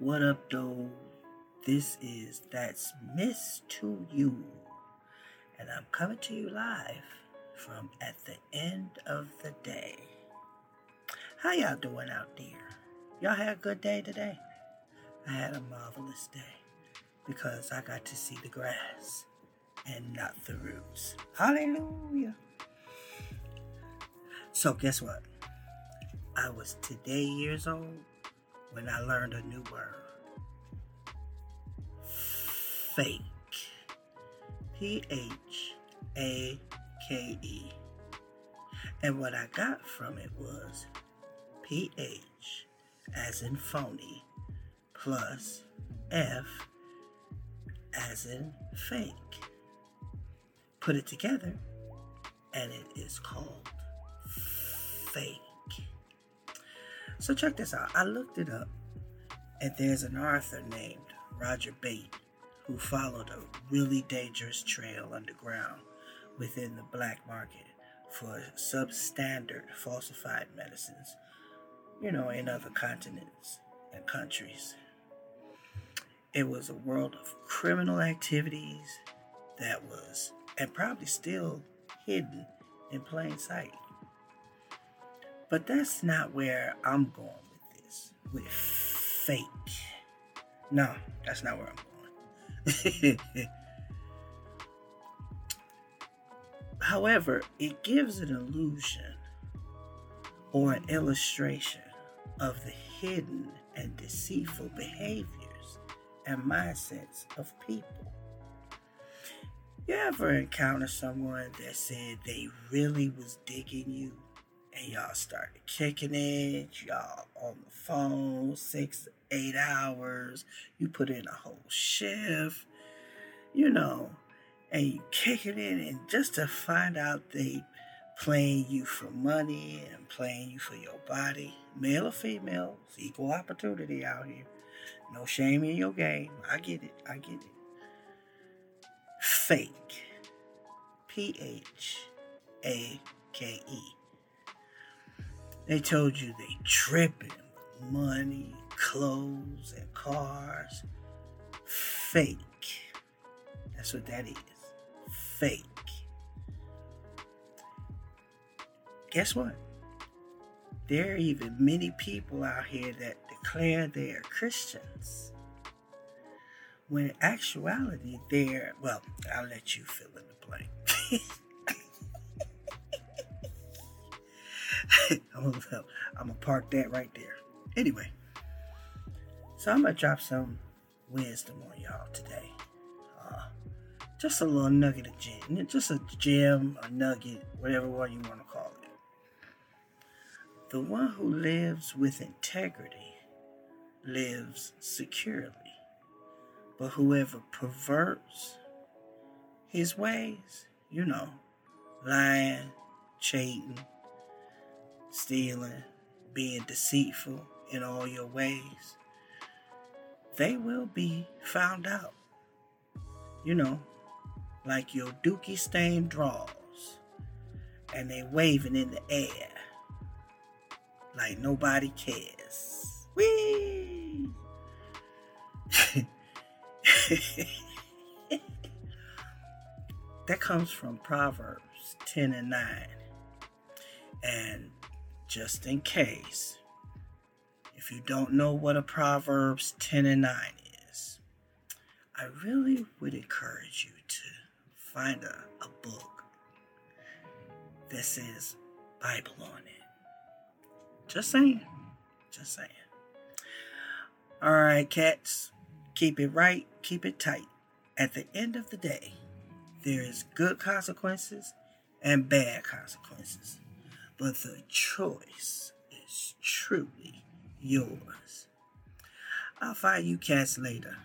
What up, though? This is That's Miss to You, and I'm coming to you live from at the end of the day. How y'all doing out there? Y'all had a good day today? I had a marvelous day because I got to see the grass and not the roots. Hallelujah. So, guess what? I was today years old when I learned a new word PHAKE. P H A K E. And what I got from it was P H as in phony plus F as in fake. Put it together and it is called PHAKE. So check this out. I looked it up and there's an author named Roger Bate who followed a really dangerous trail underground within the black market for substandard falsified medicines, you know, in other continents and countries. It was a world of criminal activities that was, and probably still, hidden in plain sight. But that's not where I'm going with this, with fake. No, that's not where I'm going. However, it gives an illusion or an illustration of the hidden and deceitful behaviors and mindsets of people. You ever encounter someone that said they really was digging you and y'all started kicking it, y'all on the phone six, eight hours, you put in a whole shift, you know, and you kicking it, and just to find out they playing you for money and playing you for your body, male or female, it's equal opportunity out here. No shame in your game. I get it. I get it. PHAKE. P H A K E. They told you they tripping with money, clothes, and cars. Fake. That's what that is. Fake. Guess what? There are even many people out here that declare they are Christians. When in actuality, they're, well, I'll let you fill in the blank. I'm gonna park that right there. Anyway, so I'm gonna drop some wisdom on y'all today. Uh, just a little nugget of gem, just a gem, a nugget, whatever one you want to call it. The one who lives with integrity lives securely, but whoever perverts his ways, you know, lying, cheating, stealing, being deceitful in all your ways, they will be found out. You know, like your dookie stained drawers, and they waving in the air like nobody cares. Whee! that comes from Proverbs 10 and 9. And just in case, if you don't know what a Proverbs 10 and 9 is, I really would encourage you to find a, a book that says Bible on it. Just saying. Just saying. All right, cats. Keep it right, keep it tight. At the end of the day, there is good consequences and bad consequences. But the choice is truly yours. I'll find you cats later.